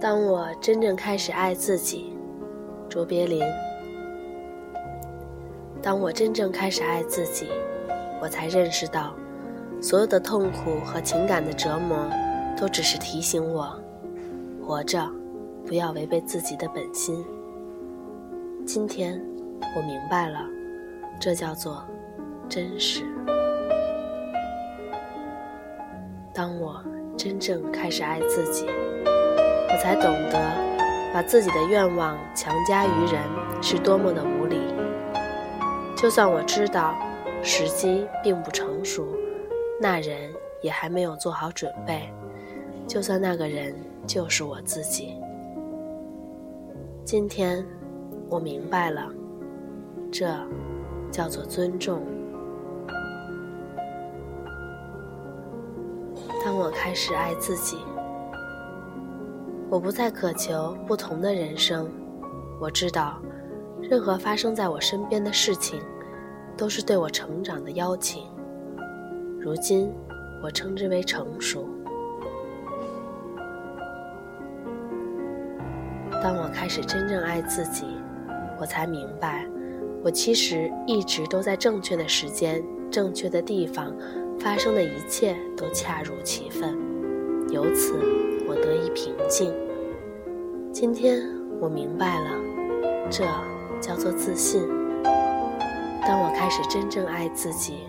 当我真正开始爱自己，卓别林。当我真正开始爱自己，我才认识到，所有的痛苦和情感的折磨，都只是提醒我，活着，不要违背自己的本心。今天，我明白了，这叫做真实。当我真正开始爱自己。才懂得，把自己的愿望强加于人是多么的无理。就算我知道时机并不成熟，那人也还没有做好准备。就算那个人就是我自己。今天，我明白了，这叫做尊重。当我开始爱自己。我不再渴求不同的人生，我知道，任何发生在我身边的事情，都是对我成长的邀请。如今，我称之为成熟。当我开始真正爱自己，我才明白，我其实一直都在正确的时间、正确的地方，发生的一切都恰如其分，由此。我得以平静。今天我明白了，这叫做自信。当我开始真正爱自己，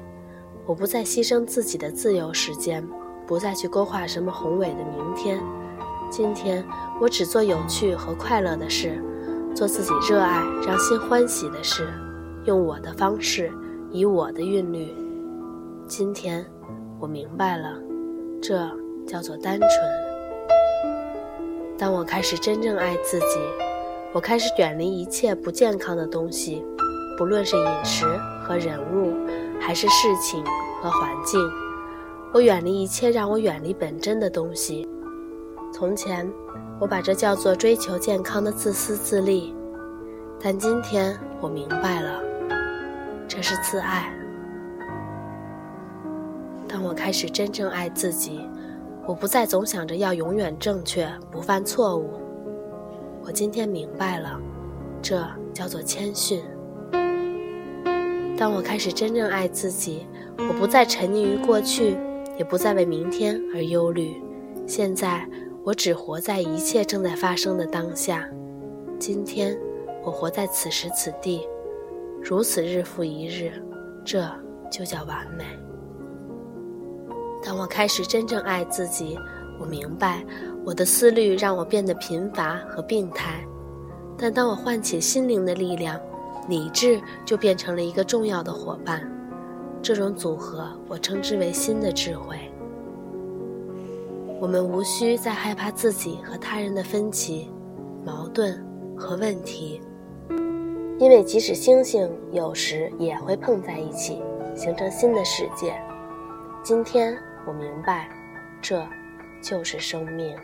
我不再牺牲自己的自由时间，不再去勾画什么宏伟的明天。今天我只做有趣和快乐的事，做自己热爱、让心欢喜的事，用我的方式，以我的韵律。今天我明白了，这叫做单纯。当我开始真正爱自己，我开始远离一切不健康的东西，不论是饮食和人物，还是事情和环境。我远离一切让我远离本真的东西。从前，我把这叫做追求健康的自私自利，但今天我明白了，这是自爱。当我开始真正爱自己。我不再总想着要永远正确，不犯错误。我今天明白了，这叫做谦逊。当我开始真正爱自己，我不再沉溺于过去，也不再为明天而忧虑。现在，我只活在一切正在发生的当下。今天，我活在此时此地，如此日复一日，这就叫完美。当我开始真正爱自己，我明白我的思虑让我变得贫乏和病态。但当我唤起心灵的力量，理智就变成了一个重要的伙伴。这种组合，我称之为新的智慧。我们无需再害怕自己和他人的分歧、矛盾和问题，因为即使星星有时也会碰在一起，形成新的世界。今天。我明白，这就是生命。